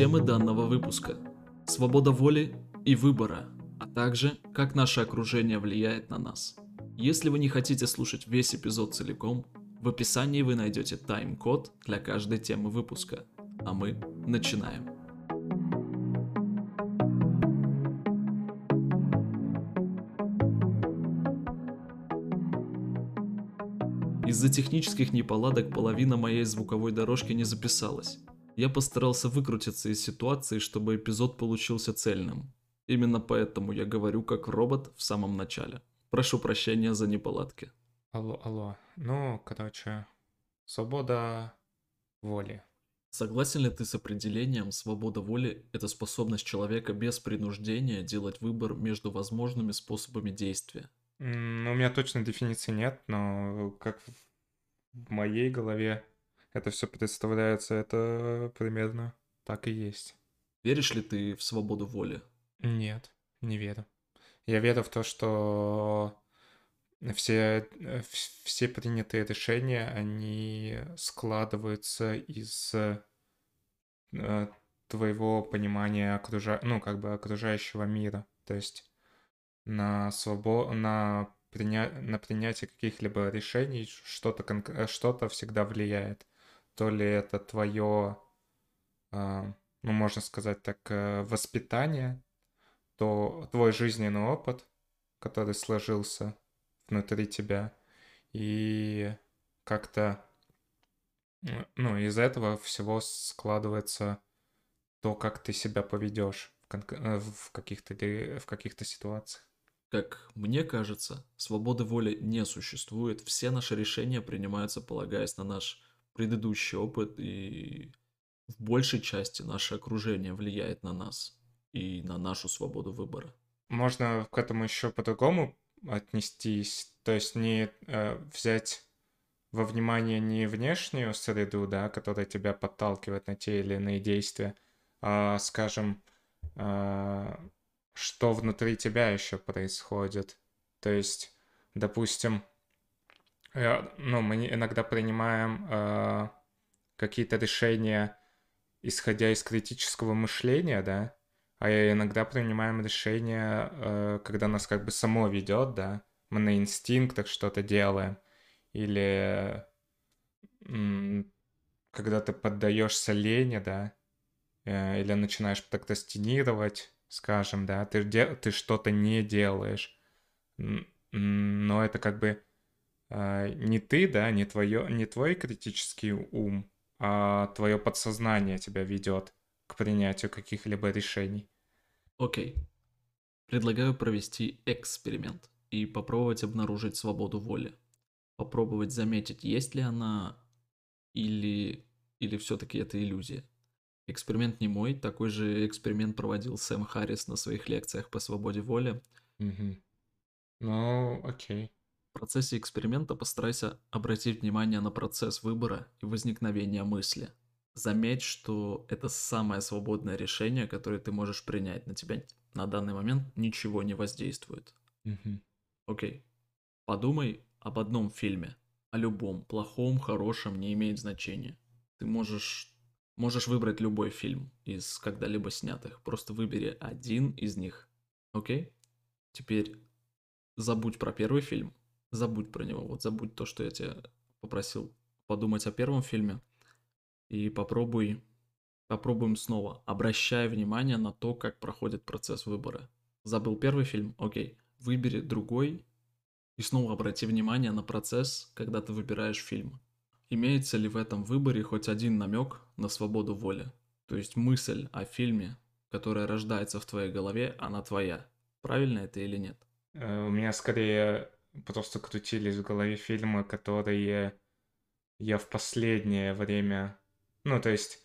Темы данного выпуска. Свобода воли и выбора, а также как наше окружение влияет на нас. Если вы не хотите слушать весь эпизод целиком, в описании вы найдете тайм-код для каждой темы выпуска. А мы начинаем. Из-за технических неполадок половина моей звуковой дорожки не записалась. Я постарался выкрутиться из ситуации, чтобы эпизод получился цельным. Именно поэтому я говорю как робот в самом начале. Прошу прощения за неполадки. Алло, алло. Ну, короче, свобода воли. Согласен ли ты с определением «свобода воли – это способность человека без принуждения делать выбор между возможными способами действия»? Ну, У меня точной дефиниции нет, но как в моей голове это все представляется, это примерно так и есть. Веришь ли ты в свободу воли? Нет, не верю. Я верю в то, что все, э, вс- все принятые решения, они складываются из э, твоего понимания окружа... ну, как бы окружающего мира. То есть на свобо... на, приня... на принятие каких-либо решений что-то конк... э, что-то всегда влияет. То ли это твое, ну, можно сказать так, э, воспитание, то твой жизненный опыт, который сложился внутри тебя, и как-то, ну, из этого всего складывается то, как ты себя поведешь э, в каких-то в каких-то ситуациях. Как мне кажется, свободы воли не существует. Все наши решения принимаются, полагаясь на наш предыдущий опыт, и в большей части наше окружение влияет на нас и на нашу свободу выбора. Можно к этому еще по-другому отнестись, то есть не э, взять во внимание не внешнюю среду, да, которая тебя подталкивает на те или иные действия, а, скажем, а, что внутри тебя еще происходит. То есть, допустим, э, ну, мы иногда принимаем э, какие-то решения, исходя из критического мышления, да, а иногда принимаем решения, э, когда нас как бы само ведет, да, мы на инстинктах что-то делаем, или м, когда ты поддаешься лени, да, э, или начинаешь прокрастинировать, скажем, да, ты, де- ты что-то не делаешь, но это как бы не ты, да, не твое, не твой критический ум, а твое подсознание тебя ведет к принятию каких-либо решений. Окей. Предлагаю провести эксперимент и попробовать обнаружить свободу воли. Попробовать заметить, есть ли она или, или все-таки это иллюзия. Эксперимент не мой, такой же эксперимент проводил Сэм Харрис на своих лекциях по свободе воли. Мгм. Ну, окей. В процессе эксперимента постарайся обратить внимание на процесс выбора и возникновения мысли. Заметь, что это самое свободное решение, которое ты можешь принять. На тебя на данный момент ничего не воздействует. Мгм. Окей. Подумай об одном фильме. О любом. Плохом, хорошем, не имеет значения. Ты можешь, можешь выбрать любой фильм из когда-либо снятых. Просто выбери один из них. Окей? Теперь забудь про первый фильм. Забудь про него. Вот забудь то, что я тебя попросил подумать о первом фильме. И попробуй, попробуем снова. Обращай внимание на то, как проходит процесс выбора. Забыл первый фильм? Окей. Выбери другой и снова обрати внимание на процесс, когда ты выбираешь фильм. Имеется ли в этом выборе хоть один намек на свободу воли? То есть мысль о фильме, которая рождается в твоей голове, она твоя. Правильно это или нет? Э, У меня скорее просто крутились в голове фильмы, которые я в последнее время... Ну, то есть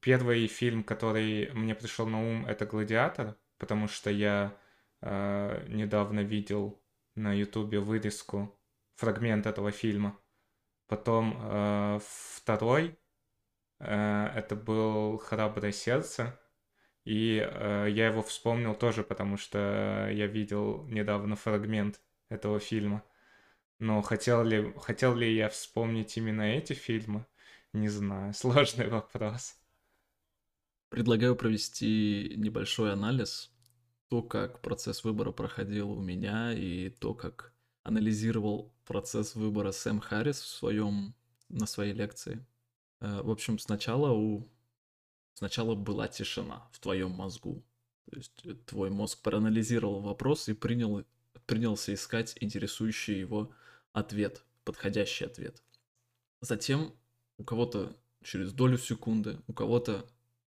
первый фильм, который мне пришел на ум, это «Гладиатор», потому что я э, недавно видел на ютубе вырезку, фрагмент этого фильма. Потом э, второй, э, это был «Храброе сердце», и э, я его вспомнил тоже, потому что я видел недавно фрагмент этого фильма. Но хотел ли, хотел ли я вспомнить именно эти фильмы? Не знаю, сложный вопрос. Предлагаю провести небольшой анализ, то, как процесс выбора проходил у меня, и то, как анализировал процесс выбора Сэм Харрис в своем, на своей лекции. Э, в общем, сначала у сначала была тишина в твоем мозгу. То есть э, твой мозг проанализировал вопрос и принял, принялся искать интересующий его ответ, подходящий ответ. Затем у кого-то через долю секунды, у кого-то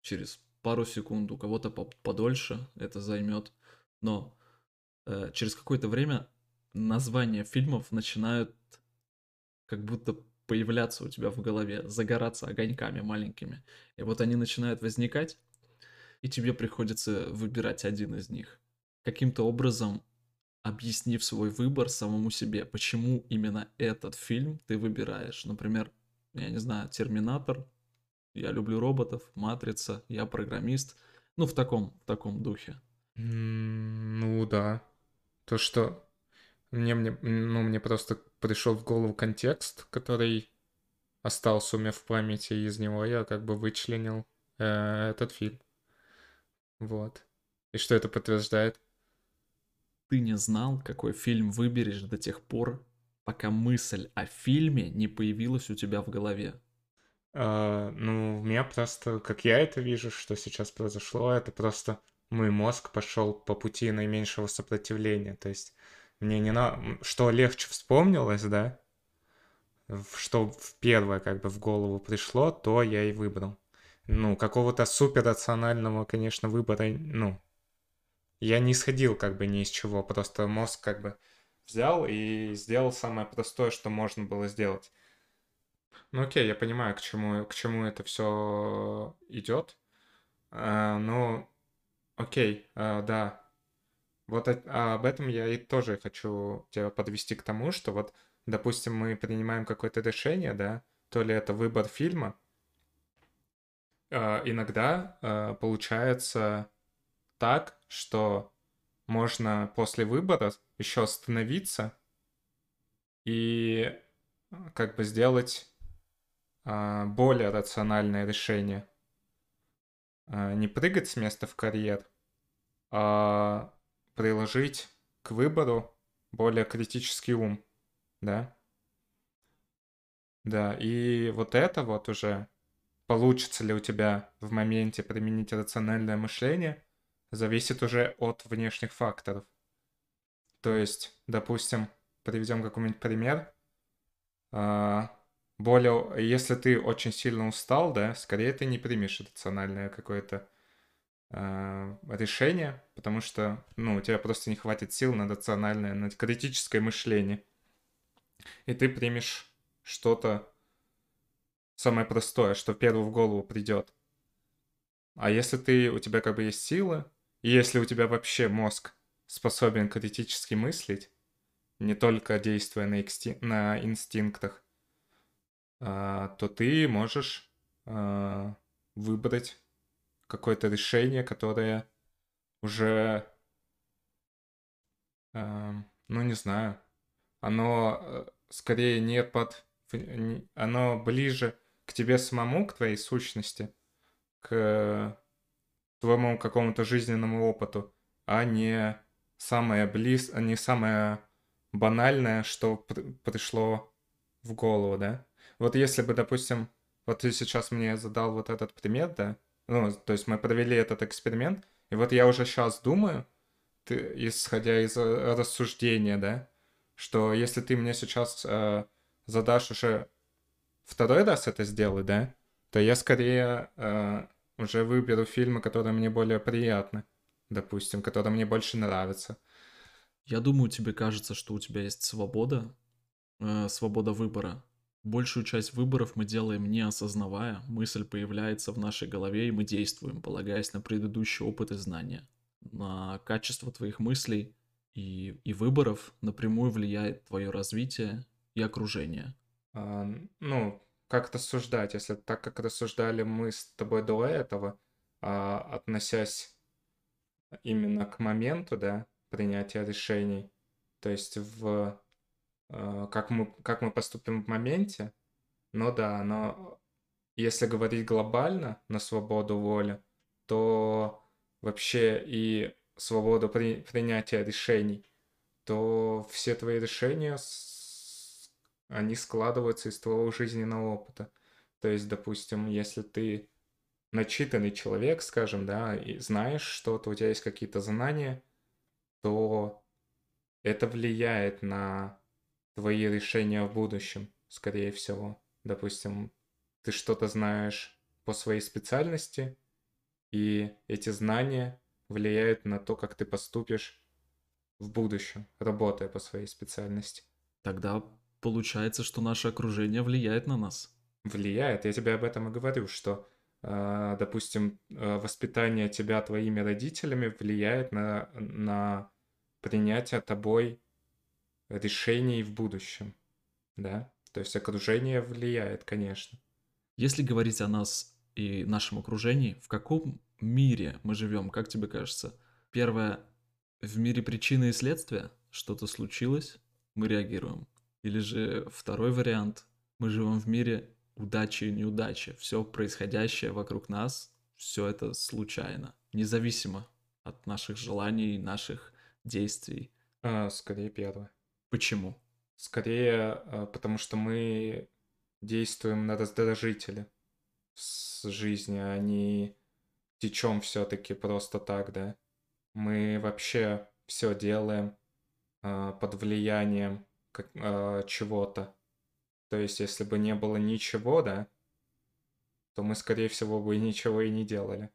через пару секунд, у кого-то подольше это займет, но э, через какое-то время названия фильмов начинают как будто появляться у тебя в голове, загораться огоньками маленькими. И вот они начинают возникать, и тебе приходится выбирать один из них. Каким-то образом объяснив свой выбор самому себе, почему именно этот фильм ты выбираешь. Например, я не знаю, Терминатор, я люблю роботов, Матрица, я программист. Ну, в таком, в таком духе. Ну да. То, что мне, мне, ну, мне просто пришел в голову контекст, который остался у меня в памяти, и из него я как бы вычленил э, этот фильм. Вот. И что это подтверждает? Ты не знал, какой фильм выберешь до тех пор, пока мысль о фильме не появилась у тебя в голове. А, ну, у меня просто, как я это вижу, что сейчас произошло, это просто мой мозг пошел по пути наименьшего сопротивления. То есть мне не на... Что легче вспомнилось, да? Что в первое как бы в голову пришло, то я и выбрал. Ну, какого-то суперрационального, конечно, выбора, ну, я не исходил как бы ни из чего, просто мозг как бы взял и сделал самое простое, что можно было сделать. Ну окей, я понимаю, к чему, к чему это все идет. А, ну, окей, а, да. Вот а, об этом я и тоже хочу тебя подвести к тому, что вот, допустим, мы принимаем какое-то решение, да, то ли это выбор фильма, а, иногда а, получается так, что можно после выбора еще остановиться и как бы сделать а, более рациональное решение. А, не прыгать с места в карьер, а приложить к выбору более критический ум, да? Да, и вот это вот уже, получится ли у тебя в моменте применить рациональное мышление, зависит уже от внешних факторов. То есть, допустим, приведем какой-нибудь пример. А, более, если ты очень сильно устал, да, скорее ты не примешь рациональное какое-то э, решение, потому что, ну, у тебя просто не хватит сил на рациональное, на критическое мышление. И ты примешь что-то самое простое, что первое в голову придет. А если ты, у тебя как бы есть силы, если у тебя вообще мозг способен критически мыслить, не только действуя на, эксти... на инстинктах, а, то ты можешь а, выбрать какое-то решение, которое уже, а, ну не знаю, оно э, скорее не под, оно ближе к тебе самому, к твоей сущности, к твоему какому-то жизненному опыту, а не самое близ, а не самое банальное, что пришло в голову, да? Вот если бы, допустим, вот ты сейчас мне задал вот этот пример, да, ну, то есть мы провели этот эксперимент, и вот я уже сейчас думаю, ты, исходя из э, рассуждения, да, что если ты мне сейчас э, задашь уже второй раз это сделать, да, то я скорее э, уже выберу фильмы, которые мне более приятны, допустим, которые мне больше нравятся. Я думаю, тебе кажется, что у тебя есть свобода, э, свобода выбора, Большую часть выборов мы делаем не осознавая, мысль появляется в нашей голове, и мы действуем, полагаясь на предыдущий опыт и знания. На качество твоих мыслей и, и выборов напрямую влияет твое развитие и окружение. А, ну, как рассуждать, если так, как рассуждали мы с тобой до этого, а, относясь именно к моменту, да, принятия решений, то есть в Э, как мы, как мы поступим в моменте. Но да, но если говорить глобально на свободу воли, то вообще и свободу при, принятия решений, то все твои решения, они складываются из твоего жизненного опыта. То есть, допустим, если ты начитанный человек, скажем, да, и знаешь что-то, у тебя есть какие-то знания, то это влияет на твои решения в будущем, скорее всего. Допустим, ты что-то знаешь по своей специальности, и эти знания влияют на то, как ты поступишь в будущем, работая по своей специальности. Тогда получается, что наше окружение влияет на нас. Влияет. Я тебе об этом и говорю, что, э, допустим, э, воспитание тебя твоими родителями влияет на, на принятие тобой решений в будущем. Да? То есть окружение влияет, конечно. Если говорить о нас и нашем окружении, в каком мире мы живем, как тебе кажется? Первое, в мире причины и следствия, что-то случилось, мы реагируем. Или же второй вариант, мы живем в мире удачи и неудачи. Все происходящее вокруг нас, все это случайно, независимо от наших желаний, наших действий. А, скорее первое. Почему? Скорее, а, потому что мы действуем на раздражители с жизни, а не течем все-таки просто так, да. Мы вообще все делаем э, под влиянием э, чего-то. То есть, если бы не было ничего, да, то мы, скорее всего, бы ничего и не делали.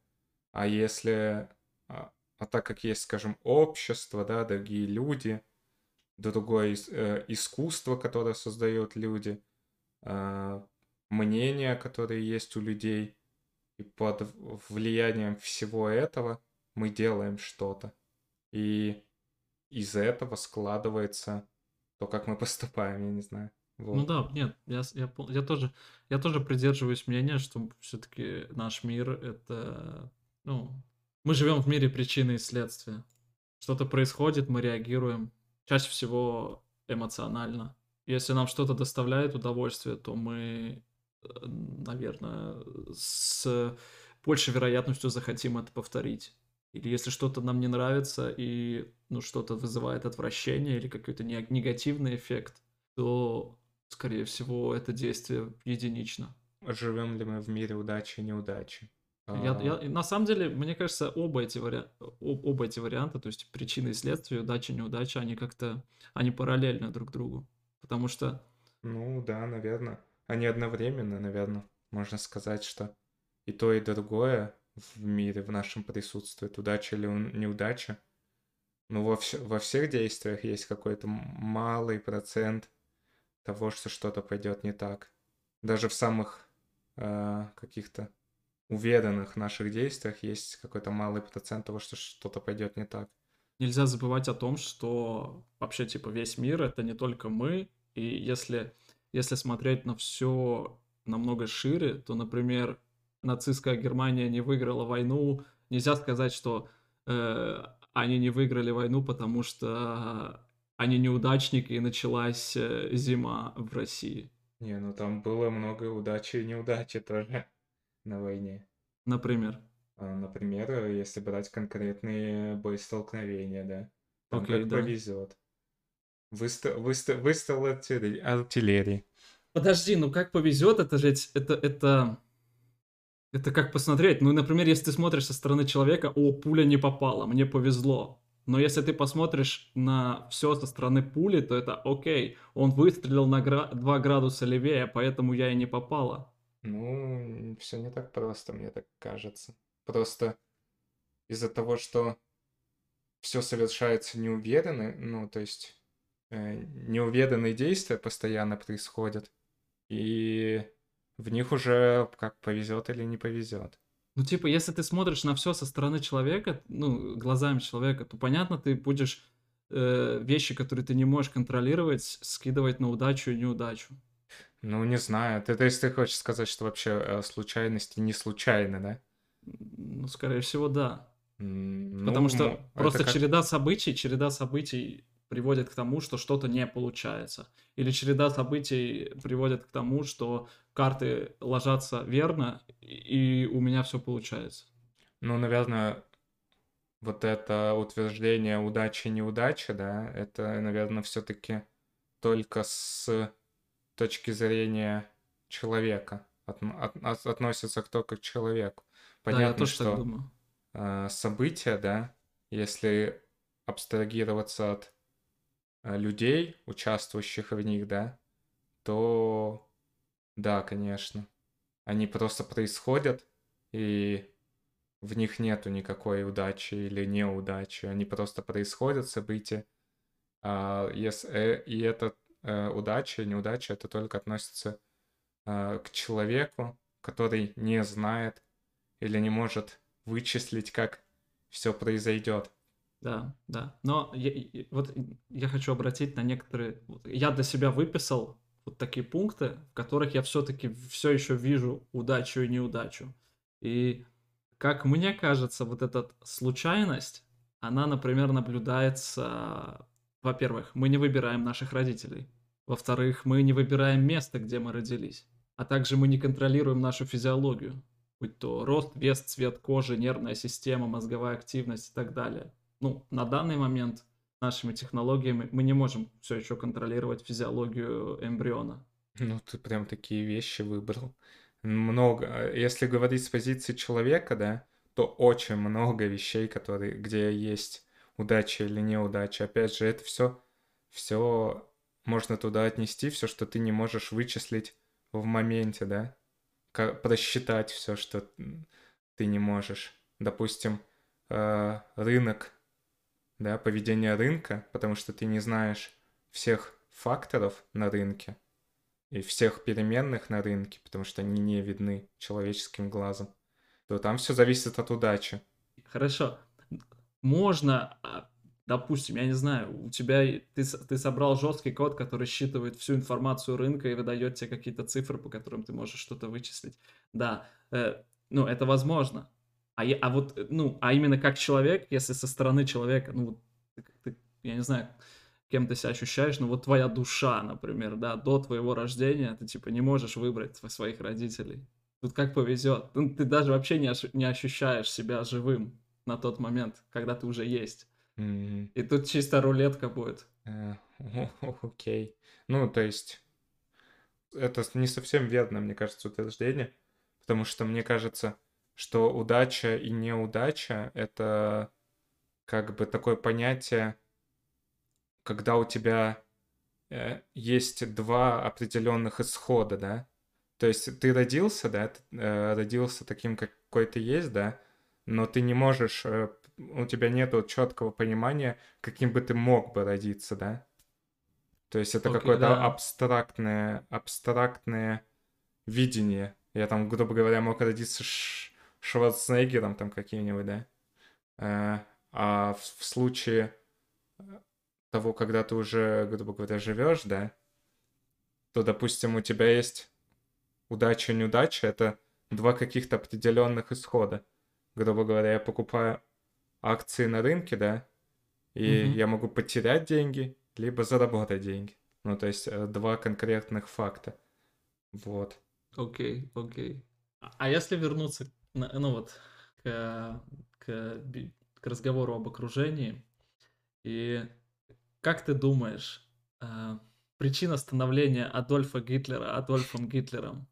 А если... А, а так как есть, скажем, общество, да, другие люди, другое э, искусство, которое создают люди, э, мнения, которые есть у людей, и под влиянием всего этого мы делаем что-то. И из этого складывается то, как мы поступаем, я не знаю. Вот. Ну да, нет, я, я, я, тоже, я тоже придерживаюсь мнения, что все-таки наш мир это, ну, мы живем в мире причины и следствия. Что-то происходит, мы реагируем. Чаще всего эмоционально. Если нам что-то доставляет удовольствие, то мы наверное, с большей вероятностью захотим это повторить. Или если что-то нам не нравится и ну, что-то вызывает отвращение или какой-то негативный эффект, то, скорее всего, это действие единично. Живем ли мы в мире удачи и неудачи? Я, я, на самом деле, мне кажется, оба эти, вари... оба эти варианта, то есть причины и следствия, удача и неудача, они как-то, они параллельны друг другу. Потому что... Ну да, наверное они одновременно, наверное, можно сказать, что и то, и другое в мире, в нашем присутствует, удача или неудача. Но во, вс- во всех действиях есть какой-то малый процент того, что что-то пойдет не так. Даже в самых э, каких-то уверенных наших действиях есть какой-то малый процент того, что что-то пойдет не так. Нельзя забывать о том, что вообще типа весь мир это не только мы, и если если смотреть на все намного шире, то, например, нацистская Германия не выиграла войну. Нельзя сказать, что э, они не выиграли войну, потому что они неудачники и началась э, зима в России. Не, ну там было много удачи и неудачи тоже на войне. Например? А, например, если брать конкретные боестолкновения, да. Там okay, как да. повезет. Выстрел, выстрел, выстрел артиллерии. Подожди, ну как повезет, это же это, это, это как посмотреть. Ну, например, если ты смотришь со стороны человека, о, пуля не попала, мне повезло. Но если ты посмотришь на все со стороны пули, то это окей, он выстрелил на гра- 2 градуса левее, поэтому я и не попала. Ну, все не так просто, мне так кажется. Просто из-за того, что все совершается неуверенно, ну, то есть Э, неуведанные действия постоянно происходят, и в них уже как повезет или не повезет. Ну, типа, если ты смотришь на все со стороны человека, ну, глазами человека, то понятно, ты будешь э, вещи, которые ты не можешь контролировать, скидывать на удачу и неудачу. Ну, не знаю. Ты, то есть ты хочешь сказать, что вообще э, случайности не случайны, да? Ну, скорее всего, да. Ну, Потому что просто как... череда событий, череда событий приводит к тому, что что-то не получается. Или череда событий приводит к тому, что карты ложатся верно, и у меня все получается. Ну, наверное, вот это утверждение удача-неудача, да, это, наверное, все-таки только с точки зрения человека. От, от, относится к только к человеку. Понятно, да, я тоже что так думаю. Э, события, да, если абстрагироваться от людей, участвующих в них, да, то да, конечно. Они просто происходят, и в них нету никакой удачи или неудачи. Они просто происходят, события. А, э, и эта э, удача и неудача, это только относится э, к человеку, который не знает или не может вычислить, как все произойдет. Да, да. Но я, вот я хочу обратить на некоторые... Я для себя выписал вот такие пункты, в которых я все-таки все еще вижу удачу и неудачу. И как мне кажется, вот эта случайность, она, например, наблюдается... Во-первых, мы не выбираем наших родителей. Во-вторых, мы не выбираем место, где мы родились. А также мы не контролируем нашу физиологию будь то рост, вес, цвет кожи, нервная система, мозговая активность и так далее. Ну, на данный момент нашими технологиями мы не можем все еще контролировать физиологию эмбриона. Ну, ты прям такие вещи выбрал. Много. Если говорить с позиции человека, да, то очень много вещей, которые, где есть удача или неудача. Опять же, это все, все можно туда отнести, все, что ты не можешь вычислить в моменте, да просчитать все, что ты не можешь. Допустим, э, рынок, да, поведение рынка, потому что ты не знаешь всех факторов на рынке и всех переменных на рынке, потому что они не видны человеческим глазом, то там все зависит от удачи. Хорошо. Можно а, допустим, я не знаю, у тебя ты, ты собрал жесткий код, который считывает всю информацию рынка и выдает тебе какие-то цифры, по которым ты можешь что-то вычислить. Да, э, ну, это возможно. А, я, а вот, э, ну, а именно как человек, если со стороны человека, ну, ты, ты, я не знаю, кем ты себя ощущаешь, ну, вот твоя душа, например, да, до твоего рождения ты, типа, не можешь выбрать своих родителей. Тут как повезет. Ну, ты даже вообще не, не ощущаешь себя живым на тот момент, когда ты уже есть. Mm. И тут чисто рулетка будет. Э, окей. Ну, то есть, это не совсем верно, мне кажется, утверждение, потому что мне кажется, что удача и неудача — это как бы такое понятие, когда у тебя э, есть два определенных исхода, да? То есть ты родился, да, ты, э, родился таким, какой ты есть, да, но ты не можешь э, у тебя нету четкого понимания, каким бы ты мог бы родиться, да? То есть это okay, какое-то да. абстрактное, абстрактное видение. Я там, грубо говоря, мог родиться Ш... Шварценеггером там каким-нибудь, да? Э, а в, случае того, когда ты уже, грубо говоря, живешь, да, то, допустим, у тебя есть удача и неудача, это два каких-то определенных исхода. Грубо говоря, я покупаю акции на рынке, да, и угу. я могу потерять деньги, либо заработать деньги. Ну, то есть э, два конкретных факта. Вот. Окей, okay, окей. Okay. А, а если вернуться, ну вот, к, к, к разговору об окружении, и как ты думаешь, э, причина становления Адольфа Гитлера Адольфом Гитлером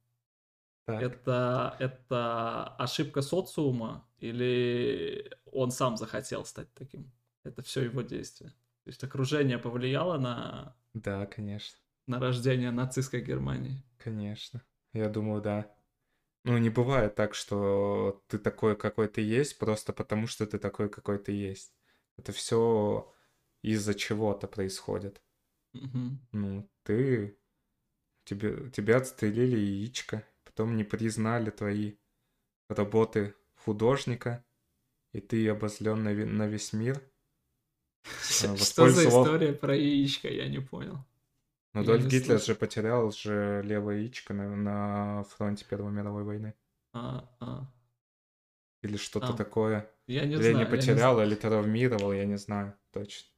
так. Это, это ошибка социума или он сам захотел стать таким? Это все его действие. То есть окружение повлияло на... Да, конечно. На рождение нацистской Германии. Конечно. Я думаю, да. Ну, не бывает так, что ты такой, какой ты есть, просто потому что ты такой, какой ты есть. Это все из-за чего-то происходит. Угу. Ну, ты... Тебе, тебя отстрелили яичко, потом не признали твои работы художника, и ты обозлен на, на весь мир. Э, что за история про яичко, я не понял. Ну, Дольф Гитлер же потерял же левое яичко на, на фронте Первой мировой войны. А, а. Или что-то а, такое. Я не Или знаю. не потерял, не или травмировал, я не знаю точно.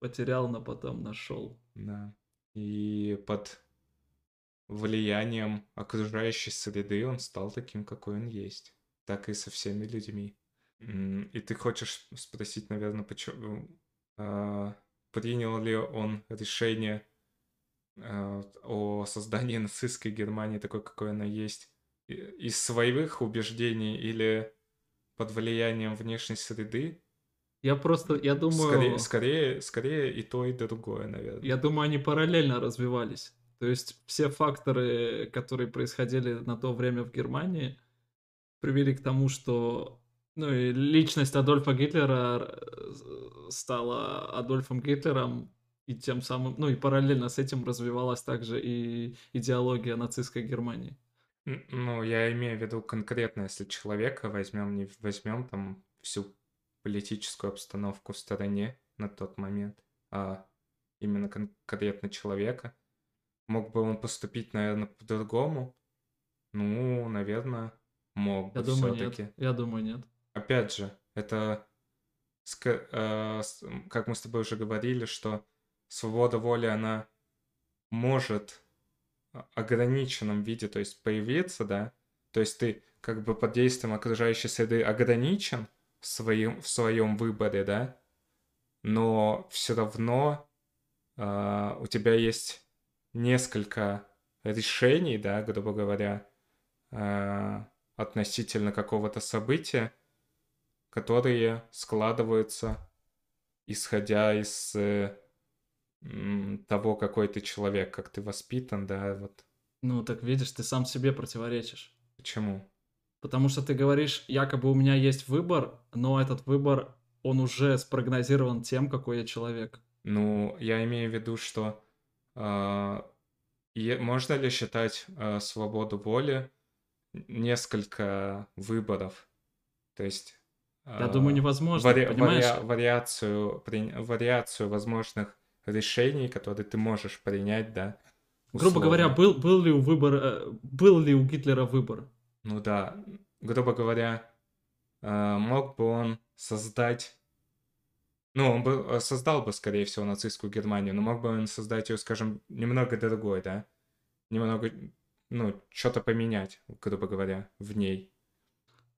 Потерял, но потом нашел. Да. И под влиянием окружающей среды он стал таким, какой он есть. так и со всеми людьми. И ты хочешь спросить, наверное, почему а, принял ли он решение а, о создании нацистской Германии такой, какой она есть, из своих убеждений или под влиянием внешней среды? Я просто, я думаю... Скорее, скорее, скорее и то, и другое, наверное. Я думаю, они параллельно развивались. То есть все факторы, которые происходили на то время в Германии, привели к тому, что ну и личность Адольфа Гитлера э, стала Адольфом Гитлером, и тем самым, ну и параллельно с этим развивалась также и идеология нацистской Германии. Ну, я имею в виду конкретно, если человека возьмем, не возьмем там всю политическую обстановку в стороне на тот момент, а именно конкретно человека. Мог бы он поступить, наверное, по-другому? Ну, наверное, мог бы Я думаю, все-таки. нет. Я думаю, нет опять же, это, э, как мы с тобой уже говорили, что свобода воли, она может в ограниченном виде, то есть появиться, да, то есть ты как бы под действием окружающей среды ограничен в своем, в своем выборе, да, но все равно э, у тебя есть несколько решений, да, грубо говоря, э, относительно какого-то события, которые складываются исходя из э, того, какой ты человек, как ты воспитан, да, вот. Ну, так видишь, ты сам себе противоречишь. Почему? Потому что ты говоришь, якобы у меня есть выбор, но этот выбор, он уже спрогнозирован тем, какой я человек. Ну, я имею в виду, что э, можно ли считать э, свободу воли несколько выборов? То есть я думаю, невозможно, вари- понимаешь? Вари- вариацию, при- вариацию возможных решений, которые ты можешь принять, да. Грубо говоря, был, был ли у выбора, э, был ли у Гитлера выбор? Ну да, грубо говоря, э, мог бы он создать, ну он бы э, создал бы, скорее всего, нацистскую Германию, но мог бы он создать ее, скажем, немного другой, да, немного, ну что-то поменять, грубо говоря, в ней.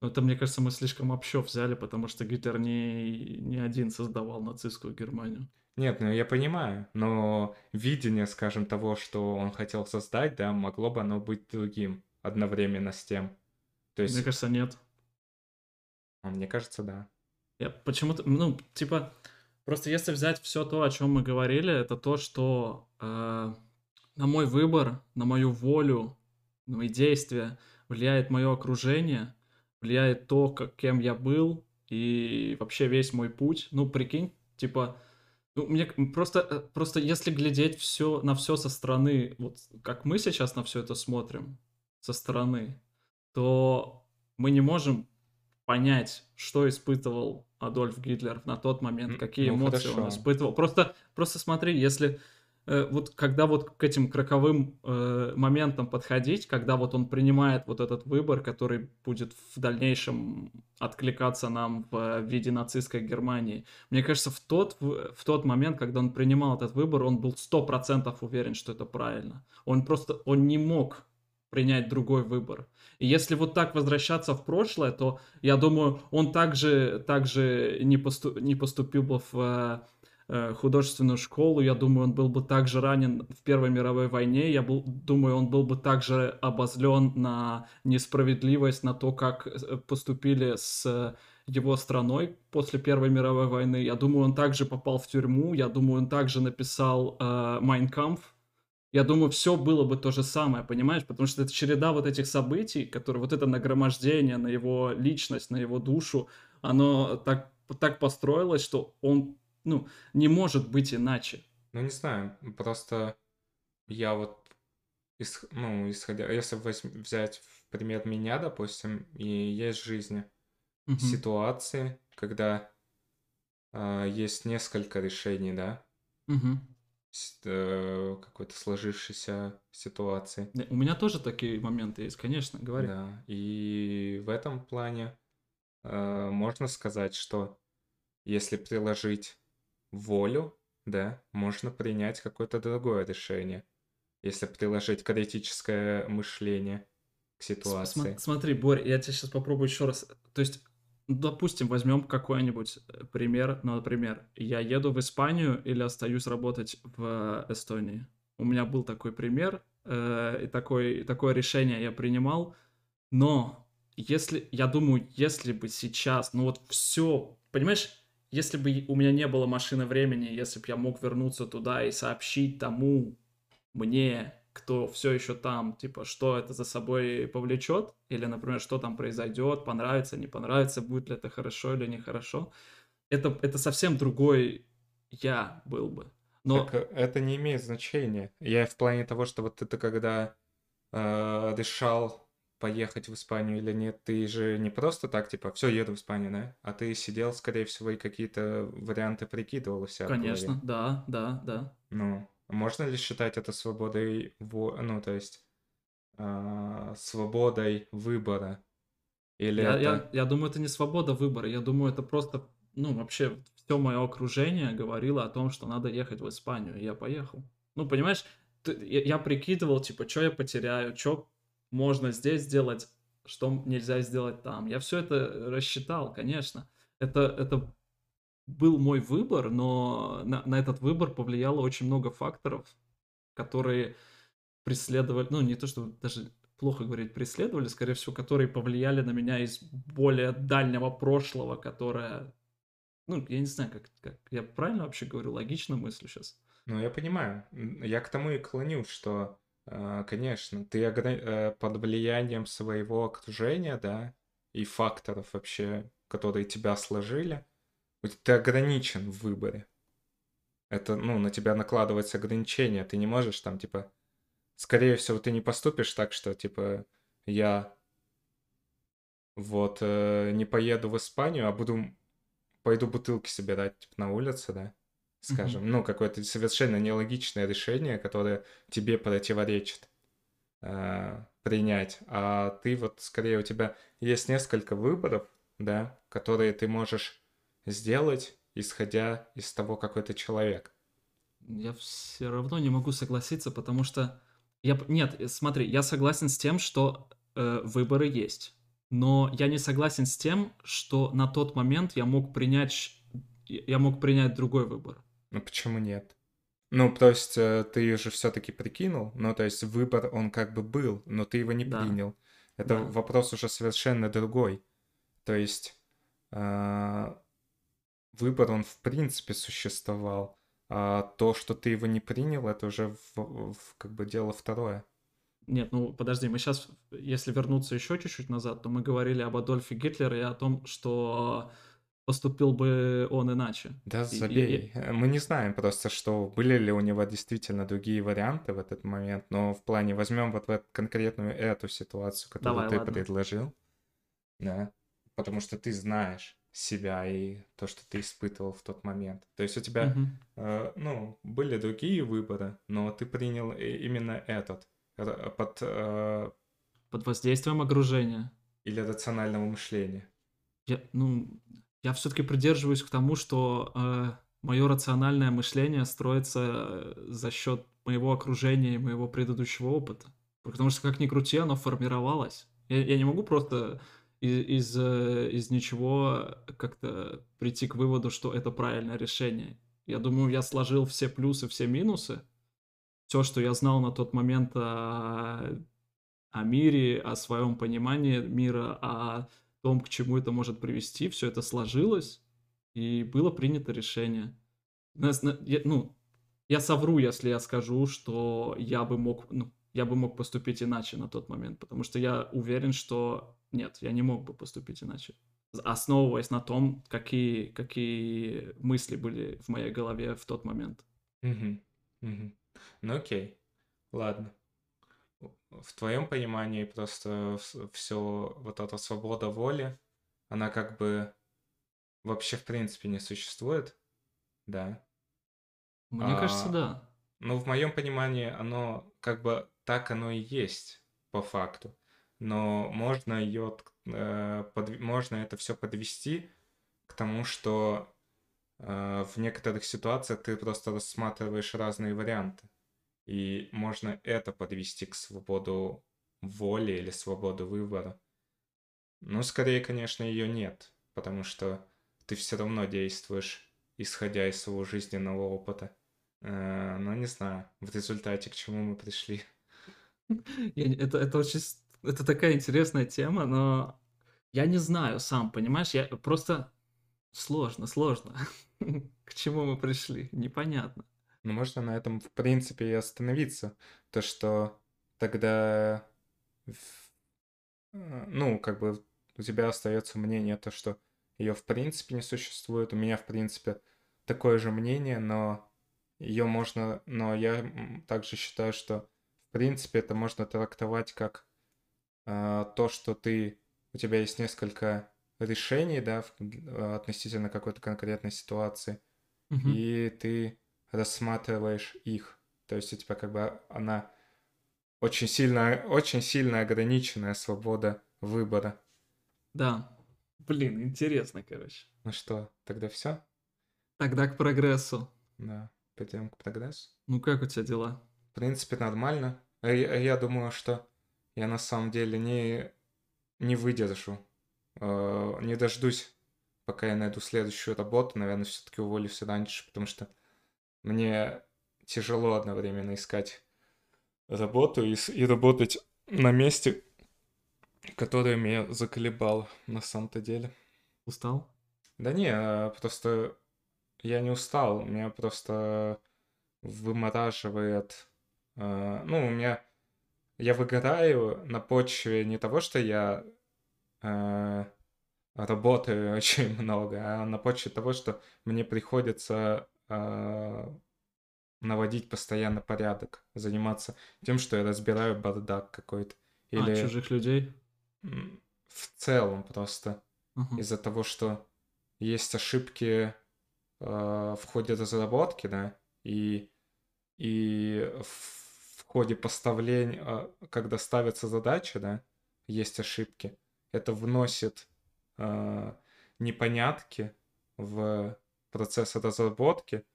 Но это, мне кажется, мы слишком общо взяли, потому что Гитлер не, не один создавал нацистскую Германию. Нет, ну я понимаю, но видение, скажем, того, что он хотел создать, да, могло бы оно быть другим одновременно с тем. То есть... Мне кажется, нет. А мне кажется, да. Я почему-то, ну, типа, просто если взять все то, о чем мы говорили, это то, что э, на мой выбор, на мою волю, на мои действия влияет мое окружение, влияет то, как, кем я был, и вообще весь мой путь. Ну, прикинь, типа, ну, мне просто, э, просто если глядеть все, на все со стороны, вот как мы сейчас на все это смотрим со стороны, то мы не можем понять, что испытывал Адольф Гитлер на тот момент, какие ну, эмоции хорошо. он испытывал. Просто, просто смотри, если вот когда вот к этим кроковым э, моментам подходить, когда вот он принимает вот этот выбор, который будет в дальнейшем откликаться нам в виде нацистской Германии. Мне кажется, в тот, в, в тот момент, когда он принимал этот выбор, он был сто процентов уверен, что это правильно. Он просто, он не мог принять другой выбор. И если вот так возвращаться в прошлое, то я думаю, он также, также не, посту, не поступил бы в Э, художественную школу, я думаю, он был бы также ранен в Первой мировой войне, я был, думаю, он был бы также обозлен на несправедливость, на то, как э, поступили с его страной после Первой мировой войны. Я думаю, он также попал в тюрьму, я думаю, он также написал э, я думаю, все было бы то же самое, понимаешь? Потому что это череда вот этих событий, которые вот это нагромождение на его личность, на его душу, оно так, так построилось, что он ну, не может быть иначе. Ну, не знаю, просто я вот, ис, ну, исходя, если возьм, взять в пример меня, допустим, и есть в жизни угу. ситуации, когда э, есть несколько решений, да, угу. С, э, какой-то сложившейся ситуации. У меня тоже такие моменты есть, конечно, говори. Да, и в этом плане э, можно сказать, что если приложить волю, да, можно принять какое-то другое решение, если приложить критическое мышление. к ситуации. Смотри, Борь, я тебе сейчас попробую еще раз. То есть, допустим, возьмем какой-нибудь э, пример. Ну, например, я еду в Испанию или остаюсь работать в Эстонии. У меня был такой пример, э, и такой, такое решение я принимал. Но если, я думаю, если бы сейчас, ну вот все, понимаешь, если бы у меня не было машины времени, если бы я мог вернуться туда и сообщить тому мне, кто все еще там, типа, что это за собой повлечет, или, например, что там произойдет, понравится, не понравится, будет ли это хорошо или нехорошо, это, это совсем другой я был бы. Но... Так э, это не имеет значения. Я в плане того, что вот ты когда э, решал поехать в Испанию или нет, ты же не просто так, типа, все, еду в Испанию, да? А ты сидел, скорее всего, и какие-то варианты прикидывал у себя. Конечно, да, да, да. Ну, можно ли считать это свободой, ну, то есть, э, свободой выбора? Или я, это... я, я думаю, это не свобода выбора, я думаю, это просто, ну, вообще, все мое окружение говорило о том, что надо ехать в Испанию, и я поехал. Ну, понимаешь, я, я прикидывал, типа, что я потеряю, что можно здесь сделать, что нельзя сделать там. Я все это рассчитал, конечно. Это, это был мой выбор, но на, на этот выбор повлияло очень много факторов, которые преследовали, ну не то, что даже плохо говорить преследовали, скорее всего, которые повлияли на меня из более дальнего прошлого, которое, ну, я не знаю, как, как я правильно вообще говорю, логично мыслю сейчас. Ну, я понимаю. Я к тому и клоню, что конечно, ты э, под влиянием своего окружения, да, и факторов вообще, которые тебя сложили, ты ограничен в выборе. Это, ну, на тебя накладывается ограничение, ты не можешь там, типа, скорее всего, ты не поступишь так, что, типа, я вот э, не поеду в Испанию, а буду, пойду бутылки собирать, типа, на улице, да, скажем, mm-hmm. ну, какое-то совершенно нелогичное решение, которое тебе противоречит э, принять, а ты вот скорее у тебя есть несколько выборов, да, которые ты можешь сделать, исходя из того, какой ты человек. Я все равно не могу согласиться, потому что я нет, смотри, я согласен с тем, что э, выборы есть, но я не согласен с тем, что на тот момент я мог принять я мог принять другой выбор. Ну почему нет? Ну, то есть э, ты же все-таки прикинул, ну, то есть выбор, он как бы был, но ты его не да. принял. Это да. вопрос уже совершенно другой. То есть э, выбор, он в принципе существовал, а то, что ты его не принял, это уже в, в, как бы дело второе. Нет, ну подожди, мы сейчас, если вернуться еще чуть-чуть назад, то мы говорили об Адольфе Гитлере и о том, что поступил бы он иначе. Да, забей. И, и... Мы не знаем просто, что были ли у него действительно другие варианты в этот момент, но в плане возьмем вот в конкретную эту ситуацию, которую Давай, ты ладно. предложил, да, потому что ты знаешь себя и то, что ты испытывал в тот момент. То есть у тебя, угу. э, ну, были другие выборы, но ты принял именно этот под... Э... Под воздействием окружения. Или рационального мышления. Я, ну, я все-таки придерживаюсь к тому, что э, мое рациональное мышление строится э, за счет моего окружения и моего предыдущего опыта. Потому что, как ни крути, оно формировалось. Я, я не могу просто из, из, э, из ничего как-то прийти к выводу, что это правильное решение. Я думаю, я сложил все плюсы, все минусы. Все, что я знал на тот момент о, о мире, о своем понимании мира, о том, к чему это может привести, все это сложилось, и было принято решение. Ну, я совру, если я скажу, что я бы мог, ну, я бы мог поступить иначе на тот момент, потому что я уверен, что нет, я не мог бы поступить иначе. Основываясь на том, какие, какие мысли были в моей голове в тот момент. Угу. Угу. Ну окей, ладно в твоем понимании просто все вот эта свобода воли, она как бы вообще в принципе не существует, да? Мне а, кажется, да. Ну, в моем понимании, оно как бы так оно и есть по факту. Но можно ее, э, под, можно это все подвести к тому, что э, в некоторых ситуациях ты просто рассматриваешь разные варианты. И можно это подвести к свободу воли или свободу выбора. Ну, скорее, конечно, ее нет, потому что ты все равно действуешь, исходя из своего жизненного опыта. Э, но не знаю, в результате к чему мы пришли. Это, это очень... Это такая интересная тема, но я не знаю сам, понимаешь? Я просто... Сложно, сложно. К чему мы пришли? Непонятно. Ну, можно на этом, в принципе, и остановиться. То, что тогда... Э, ну, как бы у тебя остается мнение, то, что ее в принципе не существует. У меня, в принципе, такое же мнение, но ее можно... Но я также считаю, что, в принципе, это можно трактовать как э, то, что ты... У тебя есть несколько решений, да, в, относительно какой-то конкретной ситуации, Мгм. и ты рассматриваешь их. То есть у тебя как бы она очень сильно, очень сильно ограниченная свобода выбора. Да. Блин, интересно, короче. Ну что, тогда все? Тогда к прогрессу. Да, пойдем к прогрессу. Ну как у тебя дела? В принципе, нормально. Я, я думаю, что я на самом деле не, не выдержу. Э, Не дождусь, пока я найду следующую работу. Наверное, все-таки уволюсь раньше, потому что мне тяжело одновременно искать работу и, и работать на месте, которое меня заколебало на самом-то деле. Устал? Да не, а, просто я не устал, меня просто вымораживает. а, Ну, у меня... Я выгораю на почве не того, что я а, работаю очень много, а на почве того, что мне приходится наводить постоянно порядок, заниматься тем, что я разбираю бардак какой-то. А, Или чужих людей? в целом просто Ага. из-за того, что есть ошибки э, в ходе разработки, да, и, и в ходе поставления, э, когда ставится задача, да, есть ошибки. Это вносит э, непонятки в процесс разработки,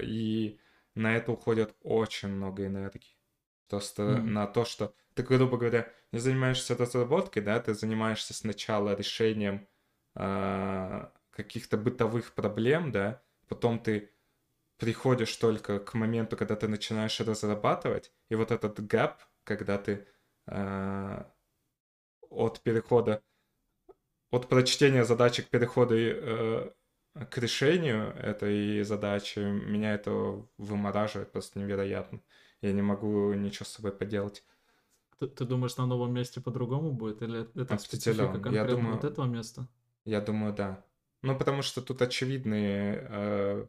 и на это уходит очень много энергии. Просто М. на то, что ты, грубо говоря, не занимаешься разработкой, да, ты занимаешься сначала решением а, каких-то бытовых проблем, да, потом ты приходишь только к моменту, когда ты начинаешь разрабатывать, и вот этот гэп, когда ты а, от перехода, от прочтения задачи к переходу э, к решению этой задачи, меня это вымораживает просто невероятно. Я не могу ничего с собой поделать. Ты, ты думаешь, на новом месте по-другому будет? Или это Определенно. специфика Я конкретно думаю- вот этого места? Я думаю, да. Ну, потому что тут очевидные э,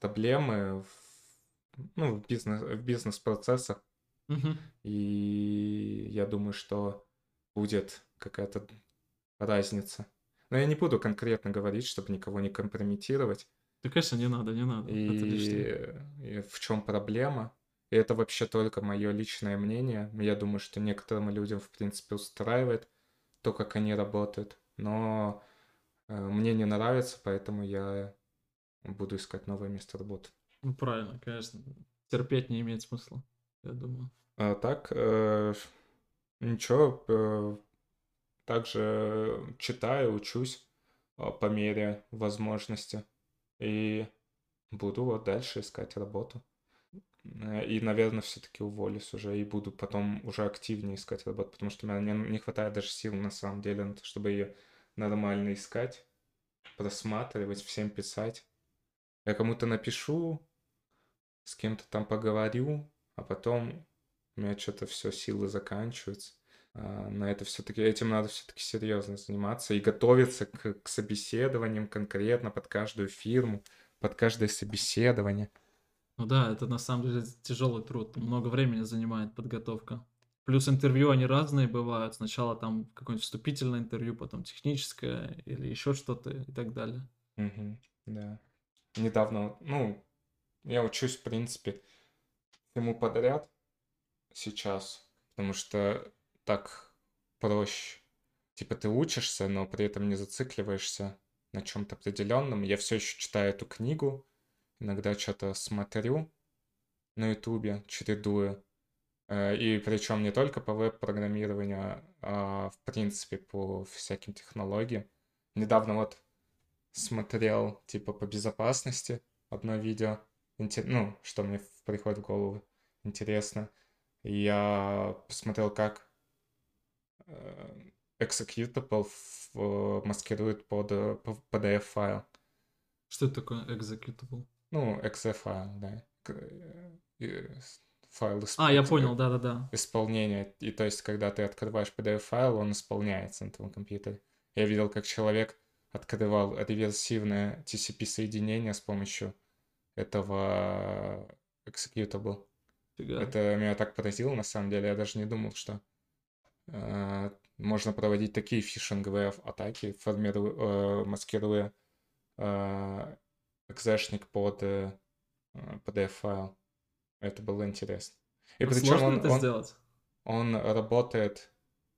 проблемы в, ну, в, бизнес, в бизнес-процессах. Мгм. И я думаю, что будет какая-то разница. Но я не буду конкретно говорить, чтобы никого не компрометировать. Да, конечно, не надо, не надо. И, и в чем проблема? И это вообще только мое личное мнение. Я думаю, что некоторым людям, в принципе, устраивает то, как они работают. Но э, мне не нравится, поэтому я буду искать новое место работы. Ну, правильно, конечно. Терпеть не имеет смысла, я думаю. А так, э, ничего, э, также читаю, учусь э, по мере возможности. И буду вот дальше искать работу. Э, И, наверное, все-таки уволюсь уже и буду потом уже активнее искать работу, потому что у меня не, не хватает даже сил на самом деле на то, чтобы ее нормально искать, просматривать, всем писать. Я кому-то напишу, с кем-то там поговорю, а потом у меня что-то все, силы заканчиваются. А, На это все-таки, этим надо все-таки серьезно заниматься и готовиться к, к собеседованиям конкретно под каждую фирму, под каждое собеседование. Ну да, это на самом деле тяжелый труд. Много времени занимает подготовка. Плюс интервью, они разные бывают. Сначала там какое-нибудь вступительное интервью, потом техническое или еще что-то и так далее. Мгм, да. Недавно, ну, я учусь, в принципе, всему подряд сейчас, потому что так проще. Типа ты учишься, но при этом не зацикливаешься на чем-то определенном. Я все еще читаю эту книгу, иногда что-то смотрю на ютубе, чередую. Э, и причем не только по веб-программированию, а в принципе по всяким технологиям. Недавно вот смотрел типа по безопасности одно видео, ну, что мне приходит в голову интересно. Я посмотрел, как э, executable маскирует под PDF-файл. Что это такое executable? Ну, exe файл, да. Э, файл А, я понял, да-да-да. Исполнение. И то есть, когда ты открываешь PDF-файл, он исполняется на твоем компьютере. Я видел, как человек открывал реверсивное TCP-соединение с помощью этого executable. Фига. Это меня так поразило, на самом деле. Я даже не думал, что э, можно проводить такие фишинговые атаки, формируя, э, маскируя э, экзешник под э, PDF-файл. Это было интересно. И ну, причем он, это он, сделать? он работает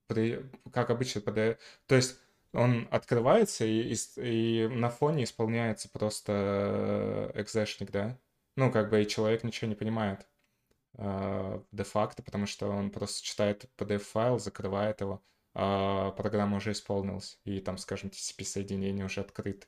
при, как обычно PDF. То есть он открывается и, и, и на фоне исполняется просто экзешник, да? Ну, как бы и человек ничего не понимает э, де-факто, потому что он просто читает PDF-файл, закрывает его, а программа уже исполнилась, и там, скажем, TCP-соединение уже открыто.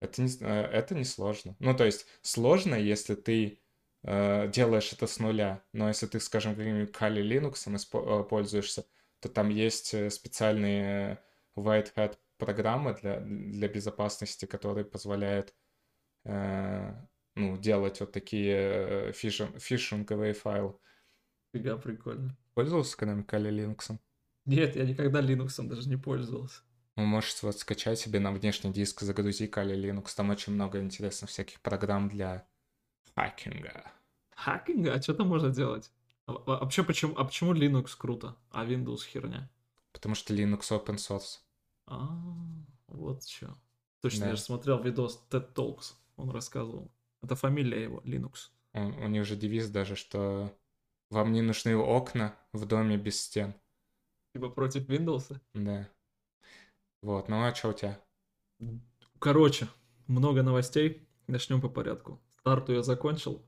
Это не, э, это не сложно. Ну, то есть сложно, если ты э, делаешь это с нуля, но если ты, скажем, каким-нибудь Kali Linux э, пользуешься, то там есть э, специальные white hat программы для, для безопасности, которые позволяют э, ну, делать вот такие фишинг, фишинговые файлы. Фига, прикольно. Пользовался когда-нибудь Linux? Нет, я никогда Linux даже не пользовался. Ну, можете вот скачать себе на внешний диск, загрузи Kali Linux. Там очень много интересных всяких программ для хакинга. Хакинга? А что там можно делать? А, а, вообще, почему, а почему Linux круто, а Windows херня? Потому что Linux open source. А, вот что. Точно, да. я же смотрел видос TED Talks, он рассказывал. Это фамилия его, Linux. Он, у них же девиз даже, что вам не нужны окна в доме без стен. Типа против Windows? Да. Вот, ну а что у тебя? Короче, много новостей. Начнем по порядку. Старту я закончил.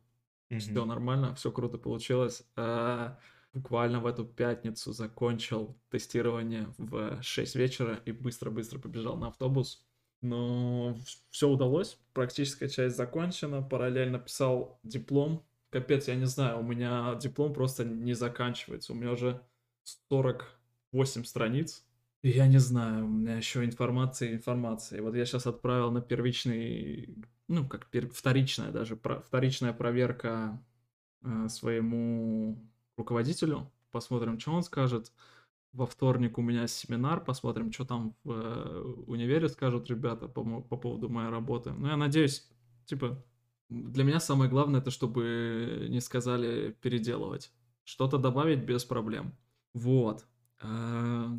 Mm-hmm. Все нормально, все круто получилось. А, буквально в эту пятницу закончил тестирование в 6 вечера и быстро-быстро побежал на автобус. Но все удалось, практическая часть закончена, параллельно писал диплом. Капец, я не знаю, у меня диплом просто не заканчивается. У меня уже 48 страниц, я не знаю, у меня еще информация информация. Вот я сейчас отправил на первичный, ну, как пер, вторичная даже, про, вторичная проверка э, своему руководителю. Посмотрим, что он скажет. Во вторник у меня семинар, посмотрим, что там в э, универе скажут ребята по, по поводу моей работы. Ну, я надеюсь, типа, для меня самое главное, это чтобы не сказали переделывать. Что-то добавить без проблем. Вот. Э,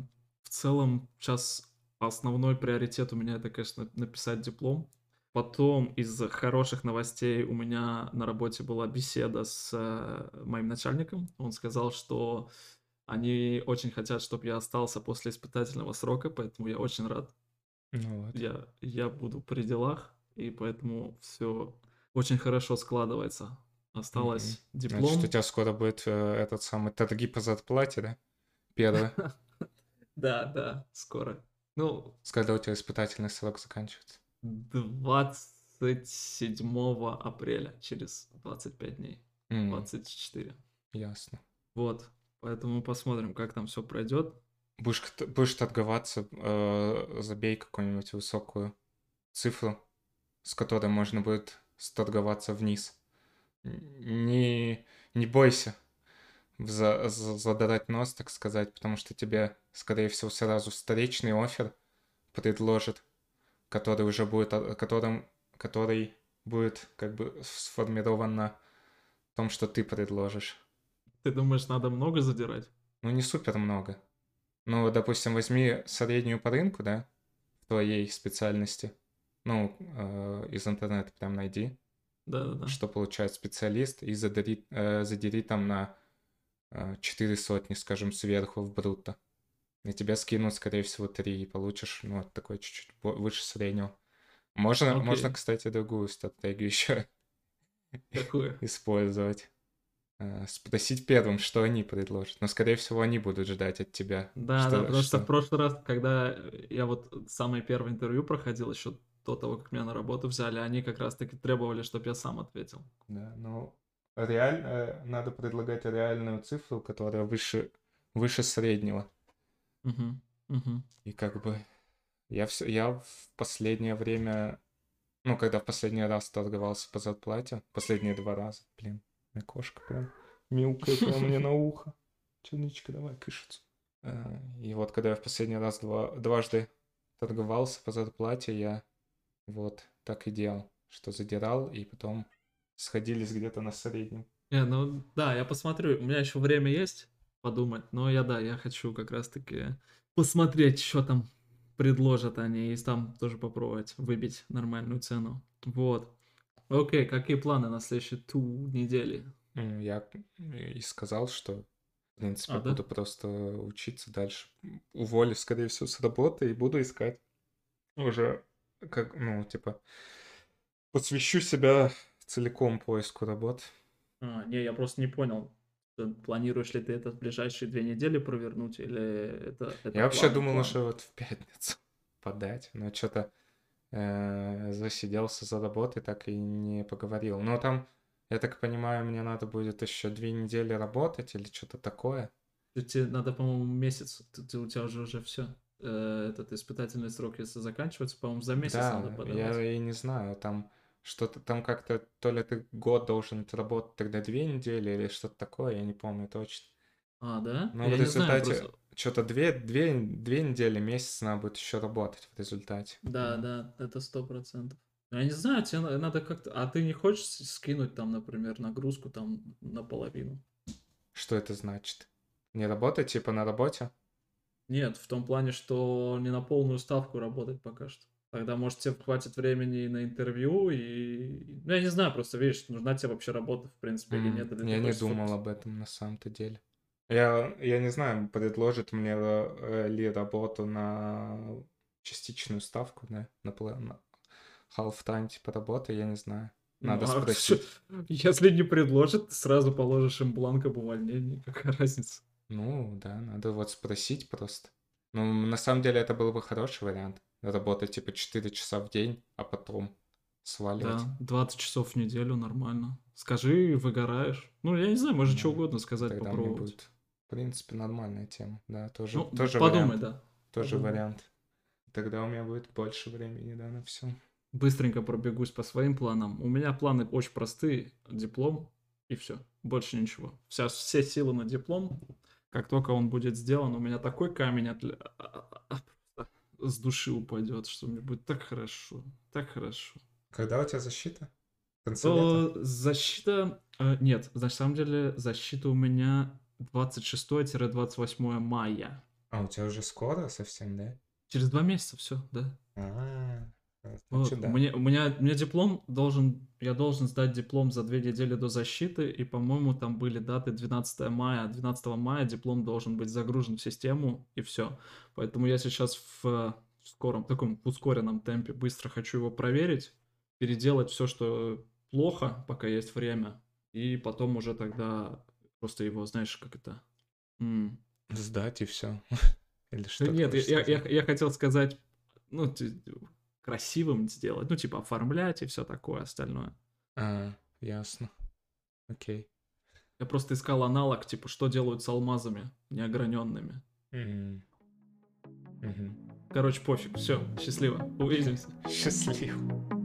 целом сейчас основной приоритет у меня это, конечно, написать диплом. Потом из хороших новостей у меня на работе была беседа с э, моим начальником. Он сказал, что они очень хотят, чтобы я остался после испытательного срока, поэтому я очень рад. Ну вот. я, я буду при делах, и поэтому все очень хорошо складывается. Осталось mm-hmm. диплом. Значит, у тебя скоро будет э, этот самый торги по зарплате, да? Первый. Да, да, скоро. Ну, когда у тебя испытательный срок заканчивается? 27 апреля, через 25 дней. М, 24. Ясно. Вот. Поэтому посмотрим, как там все пройдет. Будешь, будешь торговаться, э, забей какую-нибудь высокую цифру, с которой можно будет сторговаться вниз. Не, не бойся за, за, задрать нос, так сказать, потому что тебе, скорее всего, сразу встречный офер предложит, который уже будет, которым, который будет как бы сформирован на том, что ты предложишь. Ты думаешь, надо много задирать? Ну, не супер много. Ну, допустим, возьми среднюю по рынку, да, в твоей специальности. Ну, э, из интернета прям найди. Да-да-да. Что получает специалист, и задери, э, задери там на Э, четыре сотни, скажем, сверху в брутто. И тебя скинут, скорее всего, три, и получишь, ну, такой чуть-чуть выше среднего. Можно, okay. можно, кстати, другую стратегию еще Какую? использовать. Э, спросить первым, что они предложат. Но, скорее всего, они будут ждать от тебя. Да, что, да, потому что что- в прошлый раз, когда я вот самое первое интервью проходил, еще до того, как меня на работу взяли, они как раз-таки требовали, чтобы я сам ответил. Да, ну, реально, э, надо предлагать реальную цифру, которая выше, выше среднего. Мгм, мгм. И как бы я все, я в последнее время, ну, когда в последний раз торговался по зарплате, последние два раза, блин, меня кошка прям мяукает прям мне на ухо. Черничка, давай, кышицу. Э, И вот когда я в последний раз два, дважды торговался по зарплате, я вот так и делал, что задирал, и потом сходились где-то на среднем. Не, ну да, я посмотрю. У меня еще время есть подумать, но я да, я хочу как раз-таки посмотреть, что там предложат они, и там тоже попробовать выбить нормальную цену. Вот. Окей, какие планы на следующие ту недели? Я и сказал, что, в принципе, А, да? буду просто учиться дальше. Уволюсь, скорее всего, с работы и буду искать уже, как, ну, типа, посвящу себя целиком поиску работы. А, не, я просто не понял. Ты Планируешь ли ты это в ближайшие две недели провернуть, или это... это Я вообще планы, думал планы? уже вот в пятницу подать, но что-то засиделся за работой, так и не поговорил. Но там, я так понимаю, мне надо будет еще две недели работать или что-то такое. Тебе надо, по-моему, месяц. Ты, ты- у тебя уже уже все. Этот испытательный срок, если заканчивается, по-моему, за месяц Да, надо подавать. я и не знаю, там что-то там как-то, то ли ты год должен отработать тогда две недели или что-то такое, я не помню точно. А, да? Ну, я в не знаю результате просто. Что-то две, две, две недели, месяц надо будет еще работать в результате. Да, да, это сто процентов. Ну, Я не знаю, тебе на- надо как-то... А ты не хочешь скинуть там, например, нагрузку там наполовину? Что это значит? Не работать, типа на работе? Нет, в том плане, что не на полную ставку работать пока что. Тогда, может, тебе хватит времени и на интервью, и... Ну, я не знаю, просто, видишь, нужна тебе вообще работа, в принципе, или М, нет. или Я не хочешь думал об этом на самом-то деле. Я, я не знаю, предложит мне э, ли работу на частичную ставку, да, на, на half-time типа работы, я не знаю. Надо Ну, а спросить. что- Если не предложит, ты сразу положишь им бланк об увольнении. Какая разница? Ну, да, надо вот спросить просто. Ну, на самом деле это был бы хороший вариант. Работать типа 4 часа в день, а потом сваливать. Да, 20 часов в неделю нормально. Скажи, выгораешь. Ну, я не знаю, может, что Да, угодно сказать, Тогда попробовать. будет, принципе, нормальная тема. Да, тоже, Ну, тоже подумай, вариант. да. Тоже подумай. вариант. Тогда у меня будет больше времени, да, на все. Быстренько пробегусь по своим планам. У меня планы очень простые. Диплом и все. Больше ничего. Вся, все силы на диплом. Как только он будет сделан, у меня такой камень от... с души упадет, что мне будет так хорошо. Так хорошо. Когда у тебя защита? Конце Защита... э, Нет, на самом деле защита у меня 26-28 мая. А, у тебя уже скоро совсем, да? Через два месяца все, да. А, Вот, да. Мне, у меня, у меня диплом должен, я должен сдать диплом за две недели до защиты, и, по-моему, там были даты 12 мая. 12 мая диплом должен быть загружен в систему, и все. Поэтому я сейчас в, э, скором, таком ускоренном темпе быстро хочу его проверить, переделать все, что плохо, пока есть время, и потом уже тогда просто его, знаешь, как это... м, Сдать и все. Или что? нет, я, я, сказать? я хотел сказать, ну, красивым сделать, ну, типа оформлять и все такое остальное. А, ясно. Окей. Я просто искал аналог, типа, что делают с алмазами неограненными. М. Мгм. Короче, пофиг, все, счастливо, увидимся. Счастливо.